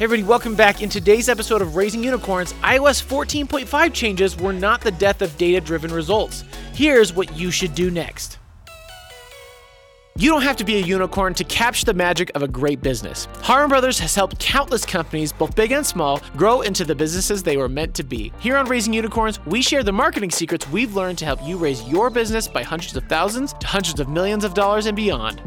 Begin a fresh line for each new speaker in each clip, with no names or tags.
Hey, everybody, welcome back. In today's episode of Raising Unicorns, iOS 14.5 changes were not the death of data driven results. Here's what you should do next. You don't have to be a unicorn to capture the magic of a great business. Harmon Brothers has helped countless companies, both big and small, grow into the businesses they were meant to be. Here on Raising Unicorns, we share the marketing secrets we've learned to help you raise your business by hundreds of thousands to hundreds of millions of dollars and beyond.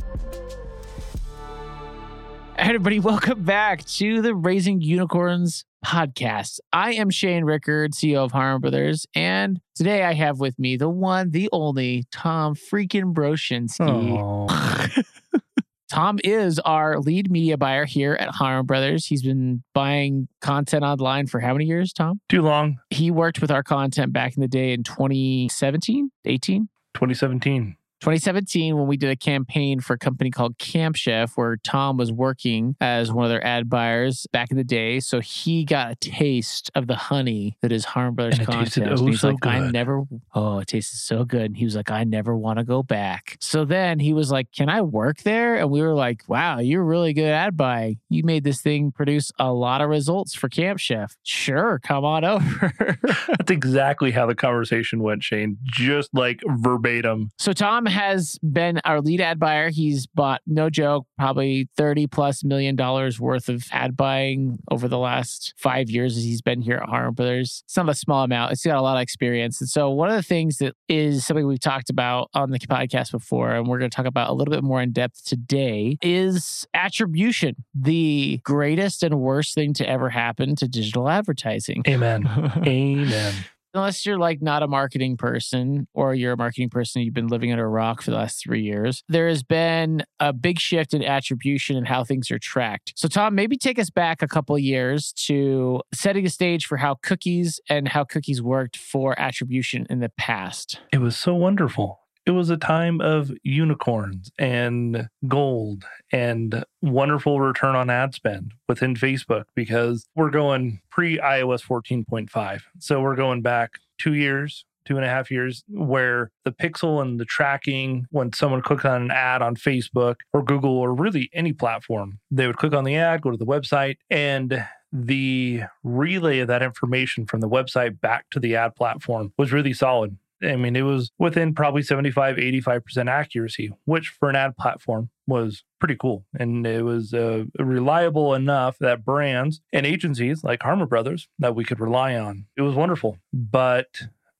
Everybody, welcome back to the Raising Unicorns podcast. I am Shane Rickard, CEO of Harmon Brothers, and today I have with me the one, the only Tom freaking Broshinsky. Tom is our lead media buyer here at Harmon Brothers. He's been buying content online for how many years, Tom?
Too long.
He worked with our content back in the day in 2017, 18?
2017.
2017 when we did a campaign for a company called Camp Chef where Tom was working as one of their ad buyers back in the day. So he got a taste of the honey that is Harmon Brothers
And
content.
tasted
And
oh
he's
so
like, I never, oh, it tasted so good. And he was like, I never want to go back. So then he was like, Can I work there? And we were like, Wow, you're really good at ad buying. You made this thing produce a lot of results for Camp Chef. Sure, come on over.
That's exactly how the conversation went, Shane. Just like verbatim.
So Tom has been our lead ad buyer. He's bought, no joke, probably 30 plus million dollars worth of ad buying over the last five years as he's been here at Harmon Brothers. It's not a small amount. It's got a lot of experience. And so one of the things that is something we've talked about on the podcast before, and we're going to talk about a little bit more in depth today, is attribution, the greatest and worst thing to ever happen to digital advertising.
Amen. Amen.
Unless you're like not a marketing person or you're a marketing person you've been living under a rock for the last three years there has been a big shift in attribution and how things are tracked so tom maybe take us back a couple years to setting a stage for how cookies and how cookies worked for attribution in the past
It was so wonderful. It was a time of unicorns and gold and wonderful return on ad spend within Facebook because we're going pre iOS 14.5. So we're going back two years, two and a half years, where the pixel and the tracking, when someone clicked on an ad on Facebook or Google or really any platform, they would click on the ad, go to the website, and the relay of that information from the website back to the ad platform was really solid. I mean, it was within probably 75, 85% accuracy, which for an ad platform was pretty cool. And it was uh, reliable enough that brands and agencies like Harmon Brothers that we could rely on. It was wonderful. But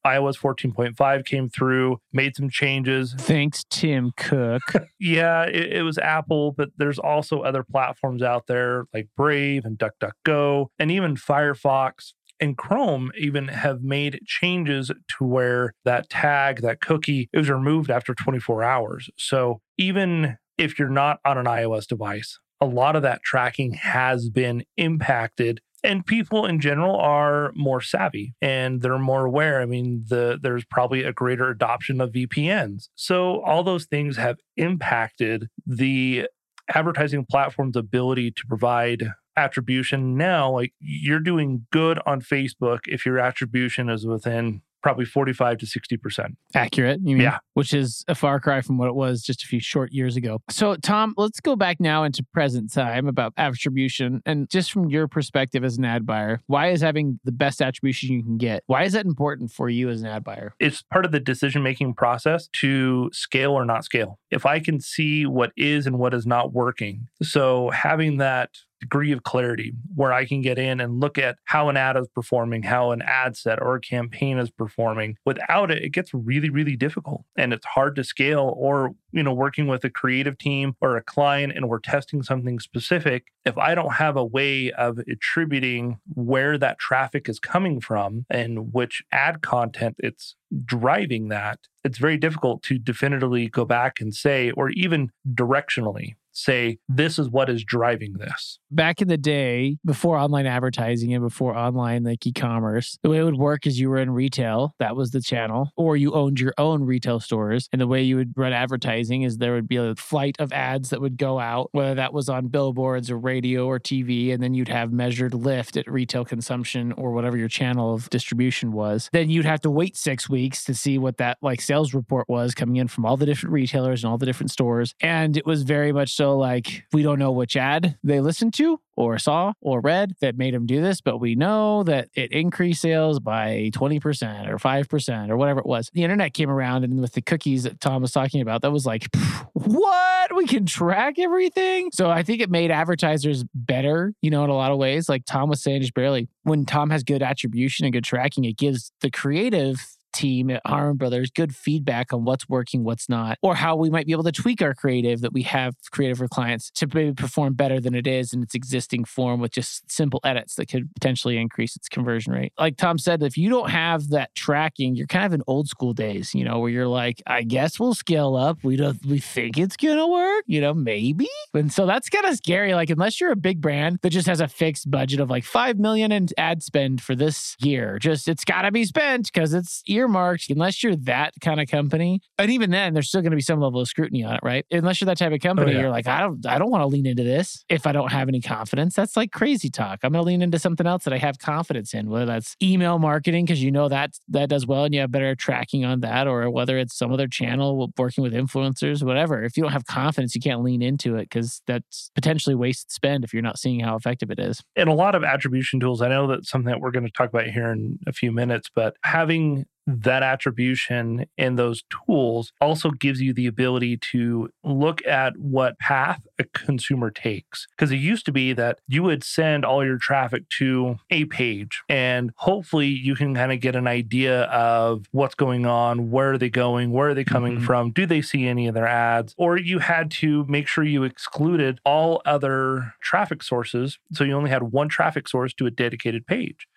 iOS 14.5 came through, made some changes.
thanks tim cook
Yeah, it, it was Apple, but there's also other platforms out there like Brave and DuckDuckGo, and even Firefox and Chrome even have made changes to where that tag, that cookie, is removed after 24 hours. So even if you're not on an iOS device, a lot of that tracking has been impacted. And people in general are more savvy and they're more aware. I mean, the there's probably a greater adoption of VPNs. So all those things have impacted the advertising platform's ability to provide attribution. Now like you're doing good on facebook if your attribution is within probably 45 to 60%
accurate you mean?
Yeah.
which is a far cry from what it was just a few short years ago. So tom let's go back now into present time about attribution. And just from your perspective as an ad buyer why is having the best attribution you can get why is that important for you as an ad buyer?
It's part of the decision making process to scale or not scale. If i can see what is and what is not working so having that degree of clarity where I can get in and look at how an ad is performing, how an ad set or a campaign is performing. Without it, it gets really, really difficult and it's hard to scale. Or, you know, working with a creative team or a client and we're testing something specific, if I don't have a way of attributing where that traffic is coming from and which ad content it's driving that, it's very difficult to definitively go back and say, or even directionally say, this is what is driving this.
back in the day before online advertising and before online like e-commerce the way it would work is you were in retail that was the channel or you owned your own retail stores and the way you would run advertising is there would be a flight of ads that would go out whether that was on billboards or radio or tv and then you'd have measured lift at retail consumption or whatever your channel of distribution was then you'd have to wait six weeks to see what that like sales report was coming in from all the different retailers and all the different stores and it was very much so So, like, we don't know which ad they listened to or saw or read that made them do this, but we know that it increased sales by 20% or 5% or whatever it was. The internet came around and with the cookies that Tom was talking about, that was like, what? We can track everything. So I think it made advertisers better, you know, in a lot of ways. Like Tom was saying just barely, when Tom has good attribution and good tracking, it gives the creative team at Harmon Brothers good feedback on what's working, what's not, or how we might be able to tweak our creative that we have creative for clients to maybe perform better than it is in its existing form with just simple edits that could potentially increase its conversion rate. Like Tom said, if you don't have that tracking, you're kind of in old school days, you know, where you're like, I guess we'll scale up. We don't we think it's gonna work, you know, maybe. And so that's kind of scary. Like, unless you're a big brand that just has a fixed budget of like five million in ad spend for this year, just it's gotta be spent because it's year earmarked unless you're that kind of company. And even then, there's still going to be some level of scrutiny on it, right? Unless you're that type of oh, company, oh, yeah. you're like, I don't, I don't want to lean into this if I don't have any confidence. That's like crazy talk. I'm going to lean into something else that I have confidence in, whether that's email marketing because you know that that does well and you have better tracking on that, or whether it's some other channel working with influencers, whatever. If you don't have confidence, you can't lean into it because that's potentially wasted spend if you're not seeing how effective it is.
And a lot of attribution tools. I know that's something that we're going to talk about here in a few minutes, but having that attribution and those tools also gives you the ability to look at what path a consumer takes. Because it used to be that you would send all your traffic to a page and hopefully you can kind of get an idea of what's going on, where are they going, where are they coming mm-hmm. from, do they see any of their ads, or you had to make sure you excluded all other traffic sources. So you only had one traffic source to a dedicated page.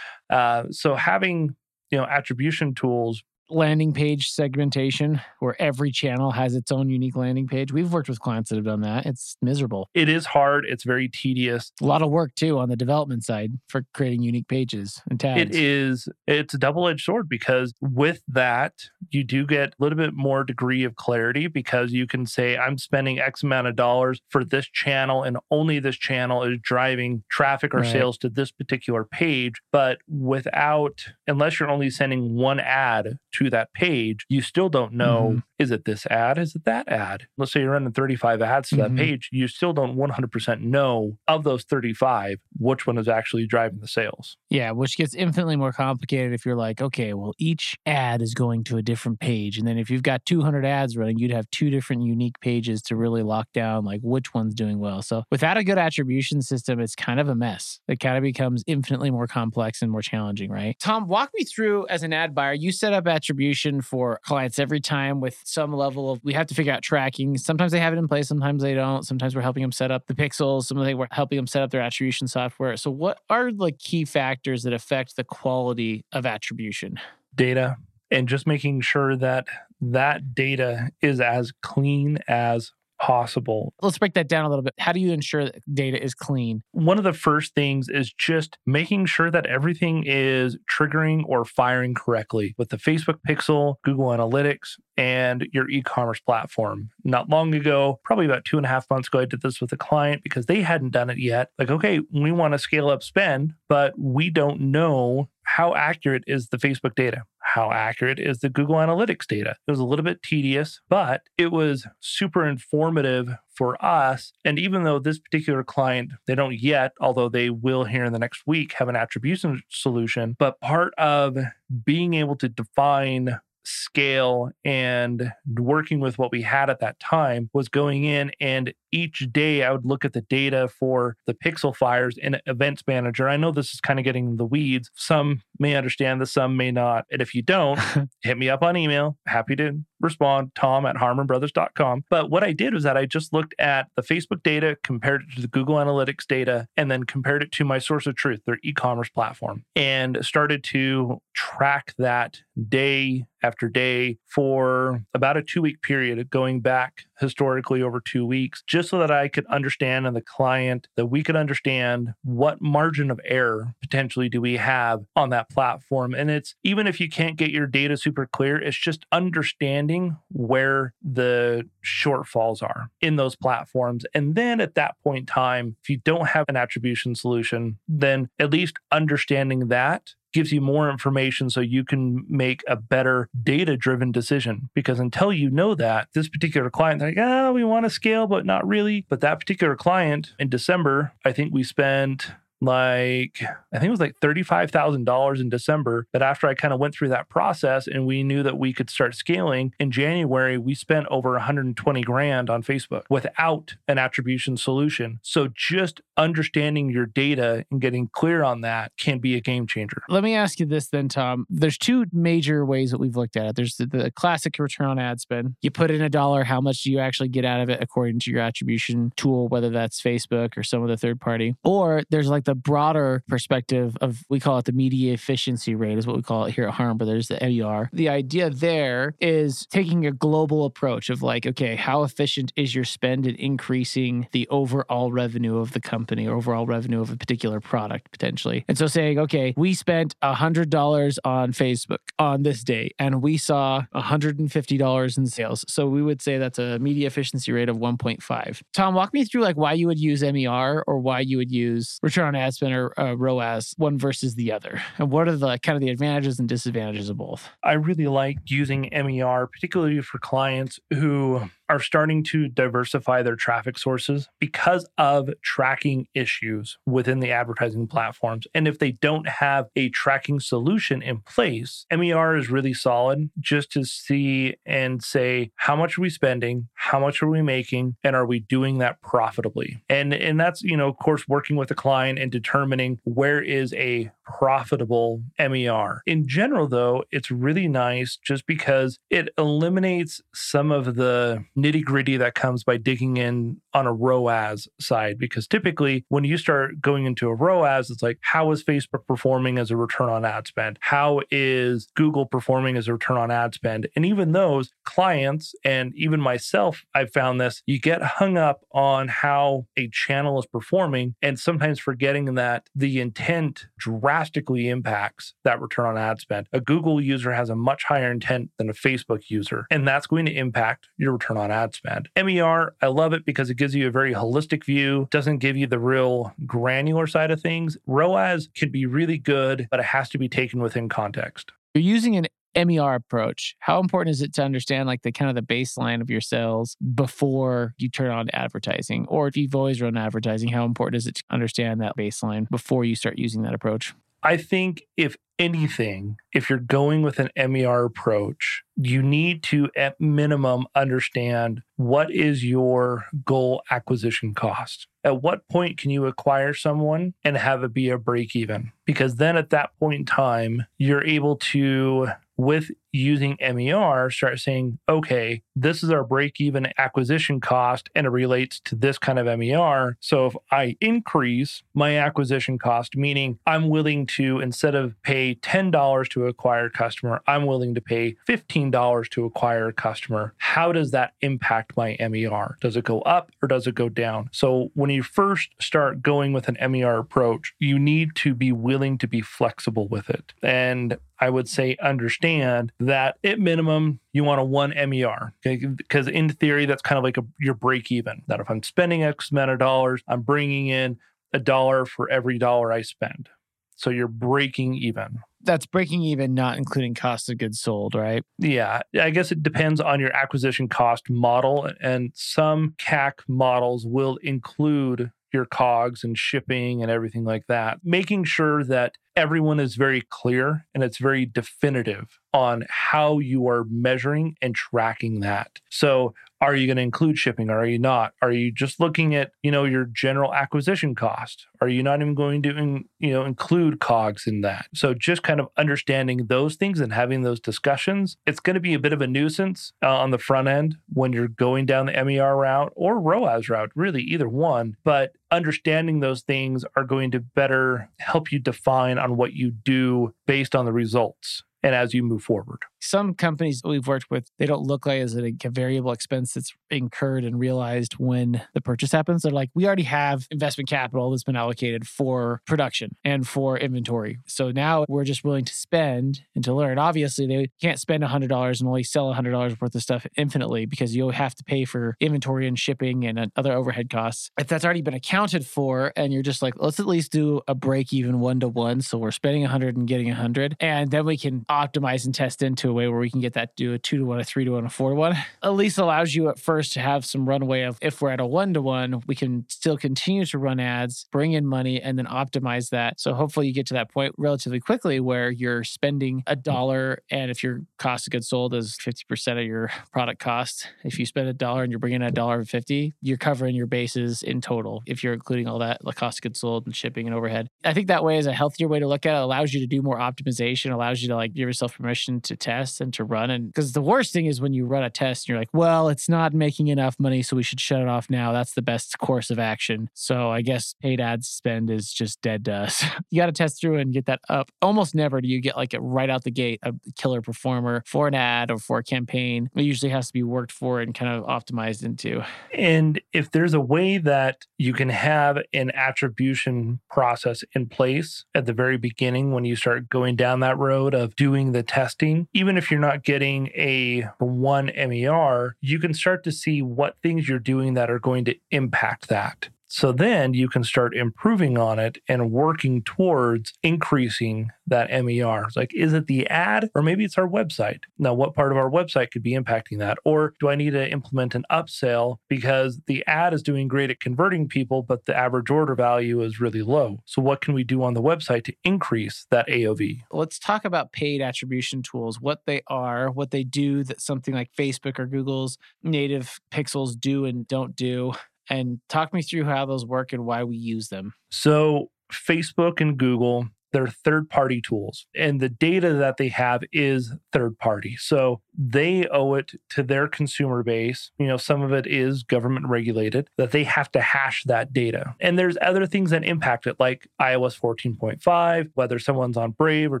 Uh, so having you know attribution tools
landing page segmentation where every channel has its own unique landing page. We've worked with clients that have done that. It's miserable.
It is hard. It's very tedious.
A lot of work too on the development side for creating unique pages and tags.
It is it's a double-edged sword because with that you do get a little bit more degree of clarity because you can say I'm spending X amount of dollars for this channel and only this channel is driving traffic or right. sales to this particular page, but without unless you're only sending one ad to to that page, you still don't know mm-hmm. is it this ad? Is it that ad? Let's say you're running 35 ads to mm-hmm. that page, you still don't 100% know of those 35 which one is actually driving the sales.
Yeah, which gets infinitely more complicated if you're like, okay, well, each ad is going to a different page. And then if you've got 200 ads running, you'd have two different unique pages to really lock down like which one's doing well. So without a good attribution system, it's kind of a mess. It kind of becomes infinitely more complex and more challenging, right? Tom, walk me through as an ad buyer, you set up attribution for clients every time with some level of, we have to figure out tracking. Sometimes they have it in place, sometimes they don't. Sometimes we're helping them set up the pixels, sometimes we're helping them set up their attribution software software. So, what are the key factors that affect the quality of attribution?
Data, and just making sure that that data is as clean as possible.
Let's break that down a little bit. How do you ensure that data is clean?
One of the first things is just making sure that everything is triggering or firing correctly with the Facebook Pixel, Google Analytics, and your e commerce platform. Not long ago, probably about two and a half months ago, I did this with a client because they hadn't done it yet. Like, okay, we want to scale up spend, but we don't know how accurate is the Facebook data? How accurate is the Google Analytics data? It was a little bit tedious, but it was super informative for us. And even though this particular client, they don't yet, although they will here in the next week, have an attribution solution, but part of being able to define scale and working with what we had at that time was going in and each day I would look at the data for the pixel fires in Events Manager. I know this is kind of getting the weeds. Some may understand this, some may not. And if you don't, hit me up on email. Happy to respond, tom at harmonbrothers.com. But what I did was that I just looked at the Facebook data, compared it to the Google Analytics data, and then compared it to my source of truth, their e commerce platform, and started to track that day after day for about a two week period, going back historically over two weeks, just so that I could understand and the client that we could understand what margin of error potentially do we have on that platform. And it's even if you can't get your data super clear, it's just understanding where the shortfalls are in those platforms. And then at that point in time, if you don't have an attribution solution, then at least understanding that gives you more information so you can make a better data driven decision. Because until you know that, this particular client, they're like, oh, we want to scale, but not really. But that particular client in December, I think we spent like I think it was like $35,000 in December. But after I kind of went through that process and we knew that we could start scaling in January, we spent over 120 grand on Facebook without an attribution solution. So just understanding your data and getting clear on that can be a game changer.
Let me ask you this then, Tom. There's two major ways that we've looked at it. There's the, the classic return on ad spend. You put in a dollar, how much do you actually get out of it according to your attribution tool, whether that's Facebook or some other third party? Or there's like the broader perspective of we call it the media efficiency rate is what we call it here at Harm, but there's the MER. The idea there is taking a global approach of like, okay, how efficient is your spend in increasing the overall revenue of the company or overall revenue of a particular product potentially. And so saying, okay, we spent $100 on Facebook on this day and we saw $150 in sales. So we would say that's a media efficiency rate of 1.5. Tom, walk me through like why you would use MER or why you would use return on ad spend or ROAS, one versus the other? And what are the kind of the advantages and disadvantages of both?
I really like using MER, particularly for clients who are starting to diversify their traffic sources because of tracking issues within the advertising platforms. And if they don't have a tracking solution in place, MER is really solid just to see and say, how much are we spending? How much are we making? And are we doing that profitably? And, and that's, you know, of course, working with a client and determining where is a profitable MER. In general, though, it's really nice just because it eliminates some of the nitty gritty that comes by digging in on a ROAS side. Because typically, when you start going into a ROAS, it's like, how is Facebook performing as a return on ad spend? How is Google performing as a return on ad spend? And even those clients, and even myself, I've found this, you get hung up on how a channel is performing and sometimes forgetting that the intent drastically impacts that return on ad spend. A Google user has a much higher intent than a Facebook user, and that's going to impact your return on ad spend. MER, I love it because it gives you a very holistic view, doesn't give you the real granular side of things. ROAS can be really good, but it has to be taken within context.
You're using an MER approach, how important is it to understand like the kind of the baseline of your sales before you turn on advertising? Or if you've always run advertising, how important is it to understand that baseline before you start using that approach?
I think if anything, if you're going with an MER approach, you need to, at minimum, understand what is your goal acquisition cost. At what point can you acquire someone and have it be a break even? Because then at that point in time, you're able to with using MER, start saying, okay, this is our break even acquisition cost and it relates to this kind of MER. So if I increase my acquisition cost, meaning I'm willing to, instead of pay $10 to acquire a customer, I'm willing to pay $15 to acquire a customer. How does that impact my MER? Does it go up or does it go down? So when you first start going with an MER approach, you need to be willing to be flexible with it. And I would say understand that at minimum you want a one MER okay? because in theory that's kind of like a your break even. That if I'm spending X amount of dollars, I'm bringing in a dollar for every dollar I spend. So you're breaking even.
That's breaking even, not including cost of goods sold, right?
Yeah. I guess it depends on your acquisition cost model. And some CAC models will include your cogs and shipping and everything like that. Making sure that everyone is very clear and it's very definitive on how you are measuring and tracking that. So, are you going to include shipping are you not? Are you just looking at, you know, your general acquisition cost? Are you not even going to, in, you know, include cogs in that? So, just kind of understanding those things and having those discussions. It's going to be a bit of a nuisance uh, on the front end when you're going down the MER route or ROAS route, really either one, but understanding those things are going to better help you define on what you do based on the results and as you move forward.
Some companies we've worked with, they don't look like as a variable expense that's incurred and realized when the purchase happens. They're like, we already have investment capital that's been allocated for production and for inventory. So now we're just willing to spend and to learn. Obviously, they can't spend $100 and only sell $100 worth of stuff infinitely because you'll have to pay for inventory and shipping and uh, other overhead costs. If that's already been accounted for and you're just like, let's at least do a break even one to one. So we're spending 100 and getting 100. And then we can optimize and test into a way where we can get that to do a two to one, a three to one, a four to one. At least allows you at first to have some runway of if we're at a one to one, we can still continue to run ads, bring in money, and then optimize that. So hopefully you get to that point relatively quickly where you're spending a hmm. dollar. And if your cost of goods sold is 50% of your product cost, if you spend a dollar and you're bringing a dollar and 50, you're covering your bases in total. If you're including all that, the cost of goods sold and shipping and overhead. I think that way is a healthier way to look at it. it allows you to do more optimization, allows you to like give yourself permission to test and to run. And because the worst thing is when you run a test and you're like, well, it's not making enough money, so we should shut it off now. That's the best course of action. So I guess paid ad spend is just dead to us. you got to test through and get that up. Almost never do you get like it right out the gate, a killer performer for an ad or for a campaign. It usually has to be worked for and kind of optimized into.
And if there's a way that you can have an attribution process in place at the very beginning when you start going down that road of doing the testing, even if you're not getting a one MER, you can start to see what things you're doing that are going to impact that. So then you can start improving on it and working towards increasing that MER. It's like, is it the ad or maybe it's our website? Now, what part of our website could be impacting that? Or do I need to implement an upsell because the ad is doing great at converting people, but the average order value is really low? So, what can we do on the website to increase that AOV?
Let's talk about paid attribution tools, what they are, what they do that something like Facebook or Google's native pixels do and don't do and talk me through how those work and why we use them.
So, Facebook and Google, they're third party tools, and the data that they have is third party. So, they owe it to their consumer base. You know, some of it is government regulated that they have to hash that data. And there's other things that impact it, like iOS 14.5, whether someone's on Brave or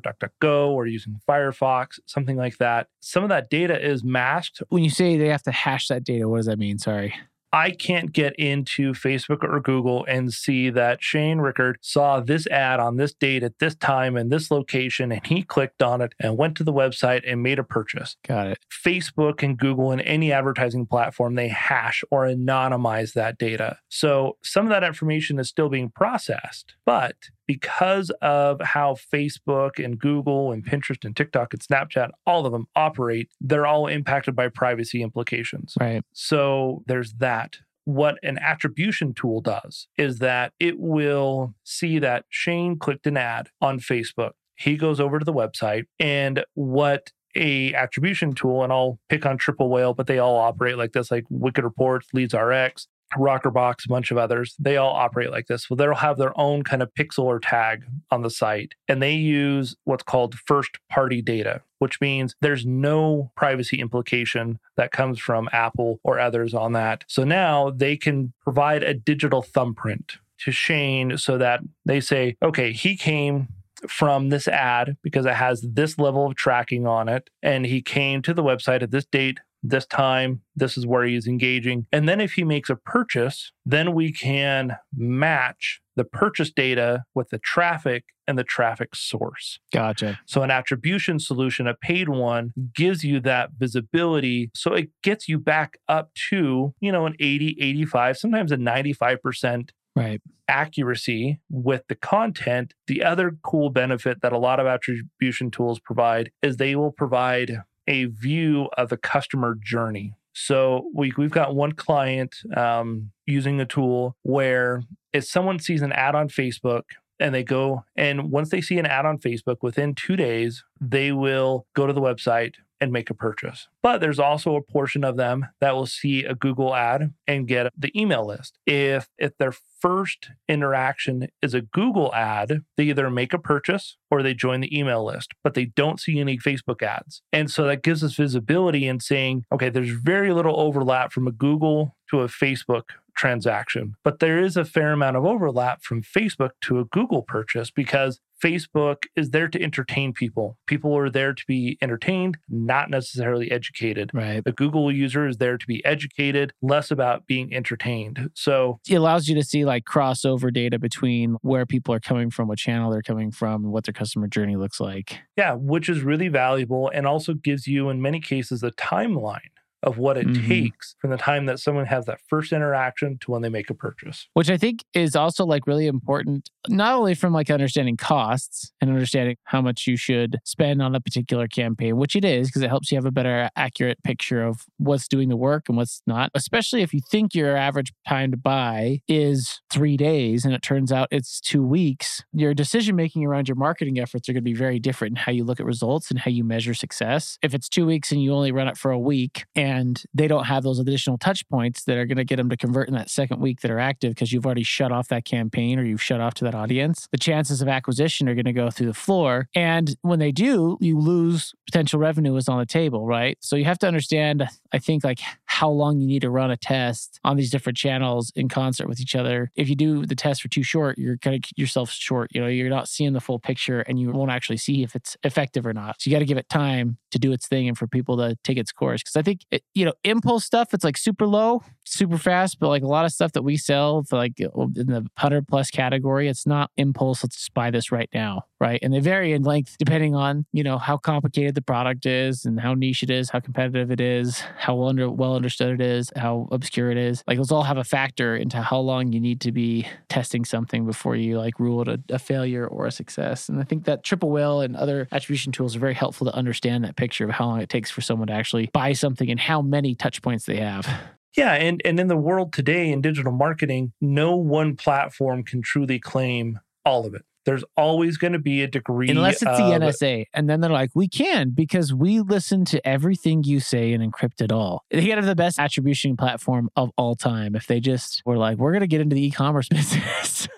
DuckDuckGo or using Firefox, something like that. Some of that data is masked.
When you say they have to hash that data, what does that mean? Sorry.
I can't get into Facebook or Google and see that Shane Rickard saw this ad on this date at this time and this location, and he clicked on it and went to the website and made a purchase.
Got it.
Facebook and Google and any advertising platform, they hash or anonymize that data. So some of that information is still being processed, but because of how Facebook and Google and Pinterest and TikTok and Snapchat, all of them operate, they're all impacted by privacy implications.
Right.
So there's that. What an attribution tool does is that it will see that Shane clicked an ad on Facebook. He goes over to the website and what a attribution tool, and I'll pick on Triple Whale, but they all operate like this, like Wicked Reports, Leads RX, Rockerbox, a bunch of others, they all operate like this. Well, they'll have their own kind of pixel or tag on the site, and they use what's called first party data, which means there's no privacy implication that comes from Apple or others on that. So now they can provide a digital thumbprint to Shane so that they say, okay, he came from this ad because it has this level of tracking on it. And he came to the website at this date, this time, this is where he's engaging. And then if he makes a purchase, then we can match the purchase data with the traffic and the traffic source.
Gotcha.
So an attribution solution, a paid one, gives you that visibility. So it gets you back up to, you know, an 80, 85, sometimes a 95%
right
accuracy with the content the other cool benefit that a lot of attribution tools provide is they will provide a view of the customer journey. So we, we've got one client um, using a tool where if someone sees an ad on Facebook and they go, and once they see an ad on Facebook, within two days, they will go to the website and make a purchase. But there's also a portion of them that will see a Google ad and get the email list. If if their first interaction is a Google ad, they either make a purchase or they join the email list, but they don't see any Facebook ads. And so that gives us visibility in saying, okay, there's very little overlap from a Google to a Facebook transaction. But there is a fair amount of overlap from Facebook to a Google purchase because Facebook is there to entertain people. People are there to be entertained, not necessarily educated.
Right.
The Google user is there to be educated, less about being entertained. So
it allows you to see like crossover data between where people are coming from, what channel they're coming from, and what their customer journey looks like.
Yeah, which is really valuable and also gives you, in many cases, a timeline of what it mm-hmm. takes from the time that someone has that first interaction to when they make a purchase.
Which I think is also like really important, not only from like understanding costs and understanding how much you should spend on a particular campaign, which it is because it helps you have a better accurate picture of what's doing the work and what's not, especially if you think your average time to buy is three days and it turns out it's two weeks. Your decision making around your marketing efforts are going to be very different in how you look at results and how you measure success. If it's two weeks and you only run it for a week and and they don't have those additional touch points that are going to get them to convert in that second week that are active because you've already shut off that campaign or you've shut off to that audience, the chances of acquisition are going to go through the floor. And when they do, you lose potential revenue is on the table, right? So you have to understand, I think, like how long you need to run a test on these different channels in concert with each other. If you do the test for too short, you're cutting yourself short. You know, you're not seeing the full picture and you won't actually see if it's effective or not. So you got to give it time to do its thing and for people to take its course. Because I think you know, impulse stuff, it's like super low, super fast, but like a lot of stuff that we sell like in the 100 plus category, it's not impulse. Let's buy this right now. Right. And they vary in length depending on, you know, how complicated the product is and how niche it is, how competitive it is, how under, well understood it is, how obscure it is. Like those all have a factor into how long you need to be testing something before you like rule it a, a failure or a success. And I think that triple whale and other attribution tools are very helpful to understand that picture of how long it takes for someone to actually buy something and how many touch points they have.
Yeah, and and in the world today in digital marketing, no one platform can truly claim all of it. There's always going to be a degree
unless it's the NSA, and then they're like, "We can because we listen to everything you say and encrypt it all." They could have the best attribution platform of all time if they just were like, "We're going to get into the e-commerce business."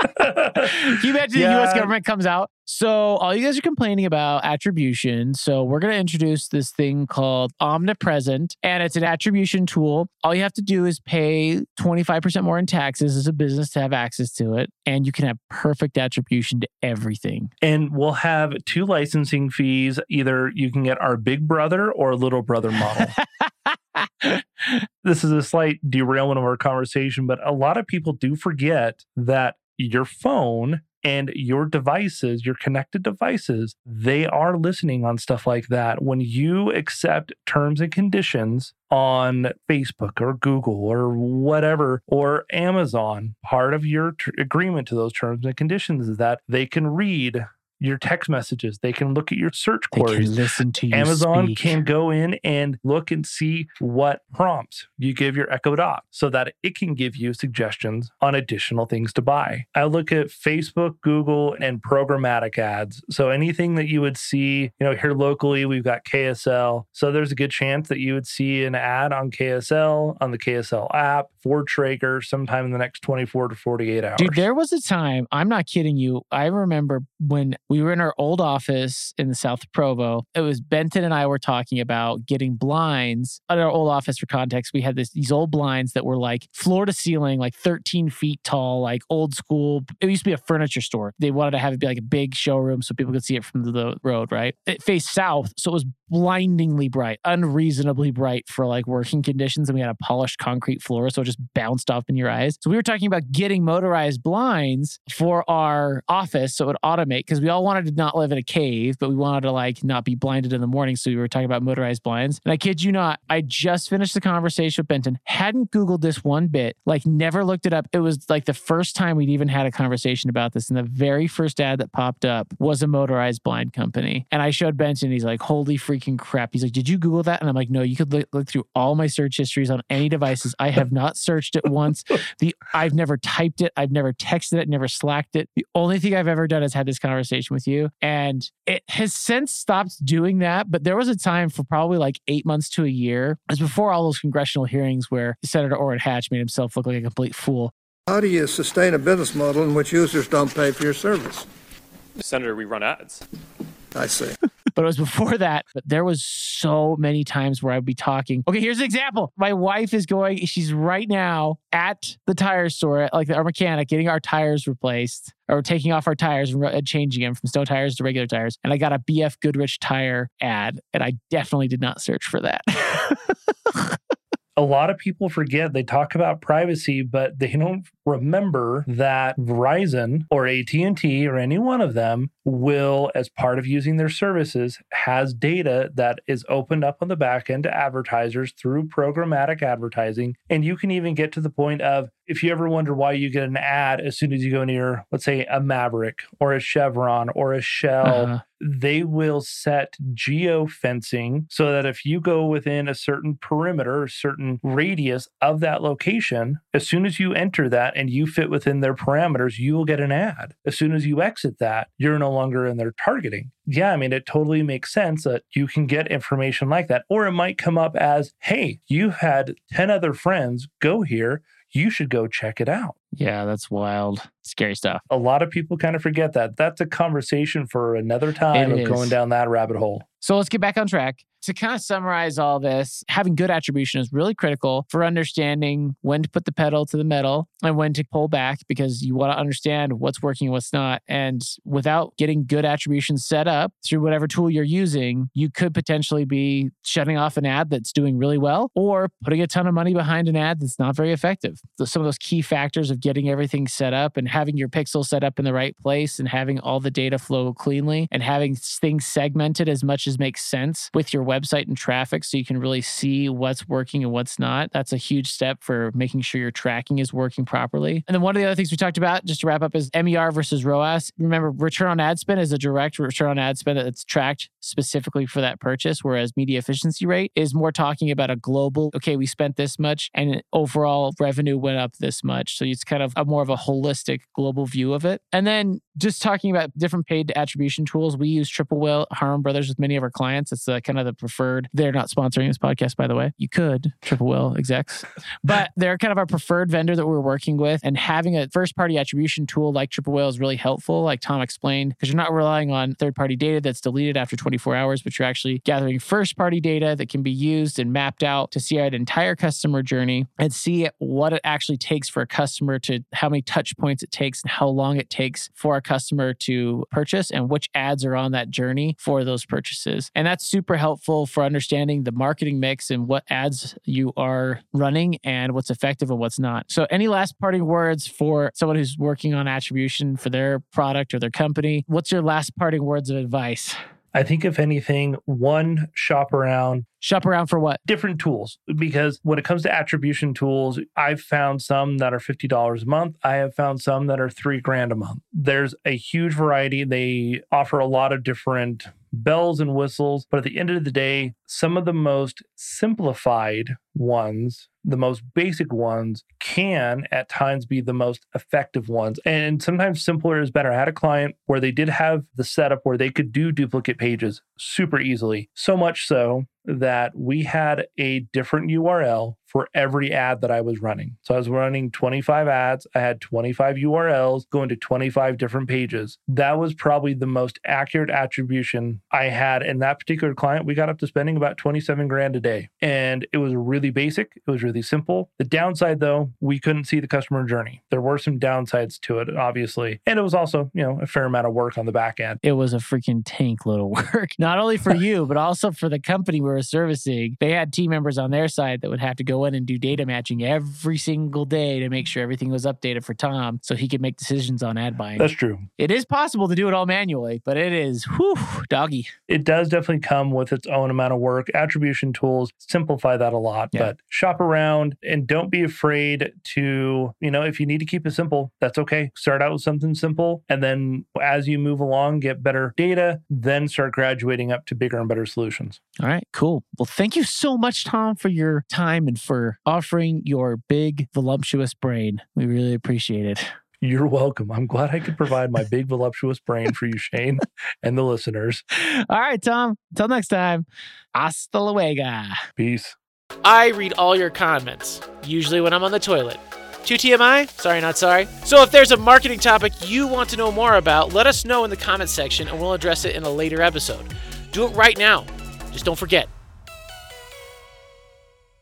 Can you imagine yeah. the US government comes out? So, all you guys are complaining about attribution. So, we're going to introduce this thing called Omnipresent, and it's an attribution tool. All you have to do is pay 25% more in taxes as a business to have access to it, and you can have perfect attribution to everything.
And we'll have two licensing fees. Either you can get our big brother or little brother model. this is a slight derailment of our conversation, but a lot of people do forget that your phone and your devices, your connected devices, they are listening on stuff like that. When you accept terms and conditions on Facebook or Google or whatever, or Amazon, part of your tr- agreement to those terms and conditions is that they can read your text messages. They can look at your search queries.
listen to you.
Amazon
speak.
can go in and look and see what prompts you give your Echo Dot so that it can give you suggestions on additional things to buy. I look at Facebook, Google, and programmatic ads. So anything that you would see, you know, here locally, we've got KSL. So there's a good chance that you would see an ad on KSL, on the KSL app for Traeger sometime in the next 24 to 48 hours.
Dude, there was a time, I'm not kidding you. I remember when we were in our old office in the South Provo. It was Benton and I were talking about getting blinds at our old office. For context, we had this these old blinds that were like floor to ceiling, like 13 feet tall, like old school. It used to be a furniture store. They wanted to have it be like a big showroom so people could see it from the road. Right? It faced south, so it was blindingly bright, unreasonably bright for like working conditions. And we had a polished concrete floor, so it just bounced off in your eyes. So we were talking about getting motorized blinds for our office so it would automate because we all wanted to not live in a cave, but we wanted to like not be blinded in the morning. So we were talking about motorized blinds. And I kid you not, I just finished the conversation with Benton, hadn't Googled this one bit, like never looked it up. It was like the first time we'd even had a conversation about this. And the very first ad that popped up was a motorized blind company. And I showed Benton, he's like, holy freaking crap. He's like, did you Google that? And I'm like, no, you could look, look through all my search histories on any devices. I have not searched it once. The I've never typed it. I've never texted it, never slacked it. The only thing I've ever done is had this conversation with you. And it has since stopped doing that. But there was a time for probably like eight months to a year. It was before all those congressional hearings where Senator Orrin Hatch made himself look like a complete fool.
How do you sustain a business model in which users don't pay for your service?
Senator, we run ads.
I see.
but it was before that. But there was so many times where I'd be talking. Okay, here's an example. My wife is going, she's right now at the tire store, like our mechanic, getting our tires replaced or taking off our tires and re- changing them from snow tires to regular tires. And I got a BF Goodrich tire ad, and I definitely did not search for that.
a lot of people forget they talk about privacy but they don't remember that Verizon or AT&T or any one of them will as part of using their services has data that is opened up on the back end to advertisers through programmatic advertising and you can even get to the point of if you ever wonder why you get an ad as soon as you go near let's say a Maverick or a Chevron or a Shell uh-huh they will set geo fencing so that if you go within a certain perimeter, a certain radius of that location, as soon as you enter that and you fit within their parameters, you will get an ad. As soon as you exit that, you're no longer in their targeting. Yeah, I mean, it totally makes sense that you can get information like that. Or it might come up as, hey, you've had 10 other friends go here you should go check it out.
Yeah, that's wild. Scary stuff.
A lot of people kind of forget that. That's a conversation for another time it of is. going down that rabbit hole.
So let's get back on track. To kind of summarize all this, having good attribution is really critical for understanding when to put the pedal to the metal and when to pull back because you want to understand what's working and what's not. And without getting good attribution set up through whatever tool you're using, you could potentially be shutting off an ad that's doing really well or putting a ton of money behind an ad that's not very effective. So some of those key factors of getting everything set up and having your pixel set up in the right place and having all the data flow cleanly and having things segmented as much as makes sense with your website and traffic so you can really see what's working and what's not. That's a huge step for making sure your tracking is working properly. And then one of the other things we talked about, just to wrap up, is MER versus ROAS. Remember, return on ad spend is a direct return on ad spend that's tracked specifically for that purchase, whereas media efficiency rate is more talking about a global, okay, we spent this much and overall revenue went up this much. So it's kind of a more of a holistic global view of it. And then just talking about different paid attribution tools, we use Triple Whale Harmon Brothers with many of our clients. It's uh, kind of the preferred. They're not sponsoring this podcast, by the way. You could Triple Whale execs, but they're kind of our preferred vendor that we're working with. And having a first party attribution tool like Triple Whale is really helpful, like Tom explained, because you're not relying on third party data that's deleted after 24 hours, but you're actually gathering first party data that can be used and mapped out to see an entire customer journey and see what it actually takes for a customer to how many touch points it takes and how long it takes for a customer to purchase and which ads are on that journey for those purchases. And that's super helpful for understanding the marketing mix and what ads you are running and what's effective and what's not. So, any last parting words for someone who's working on attribution for their product or their company? What's your last parting words of advice?
I think, if anything, one, shop around.
Shop around for what?
Different tools. Because when it comes to attribution tools, I've found some that are $50 a month. I have found some that are three grand a month. There's a huge variety. They offer a lot of different bells and whistles. But at the end of the day, some of the most simplified ones, the most basic ones, can at times be the most effective ones. And sometimes simpler is better. I had a client where they did have the setup where they could do duplicate pages super easily. So much so that we had a different URL for every ad that I was running. So I was running 25 ads. I had 25 URLs going to 25 different pages. That was probably the most accurate attribution I had in that particular client. We got up to spending about 27 grand a day. And it was really basic. It was really simple. The downside though, we couldn't see the customer journey. There were some downsides to it, obviously. And it was also, you know, a fair amount of work on the back end.
It was a freaking tank load of work, not only for you, but also for the company we were servicing. They had team members on their side that would have to go in and do data matching every single day to make sure everything was updated for Tom so he could make decisions on ad buying.
That's true.
It is possible to do it all manually, but it is whew, doggy.
It does definitely come with its own amount of work. Attribution tools simplify that a lot, yeah. but shop around and don't be afraid to, you know, if you need to keep it simple, that's okay. Start out with something simple. And then as you move along, get better data, then start graduating up to bigger and better solutions.
All right, cool. Well, thank you so much, Tom, for your time and for offering your big, voluptuous brain. We really appreciate it.
You're welcome. I'm glad I could provide my big, voluptuous brain for you, Shane, and the listeners.
All right, Tom. Until next time, hasta luego.
Peace.
I read all your comments, usually when I'm on the toilet.
Too TMI? Sorry, not sorry. So if there's a marketing topic you want to know more about, let us know in the comments section and we'll address it in a later episode. Do it right now. Just don't forget,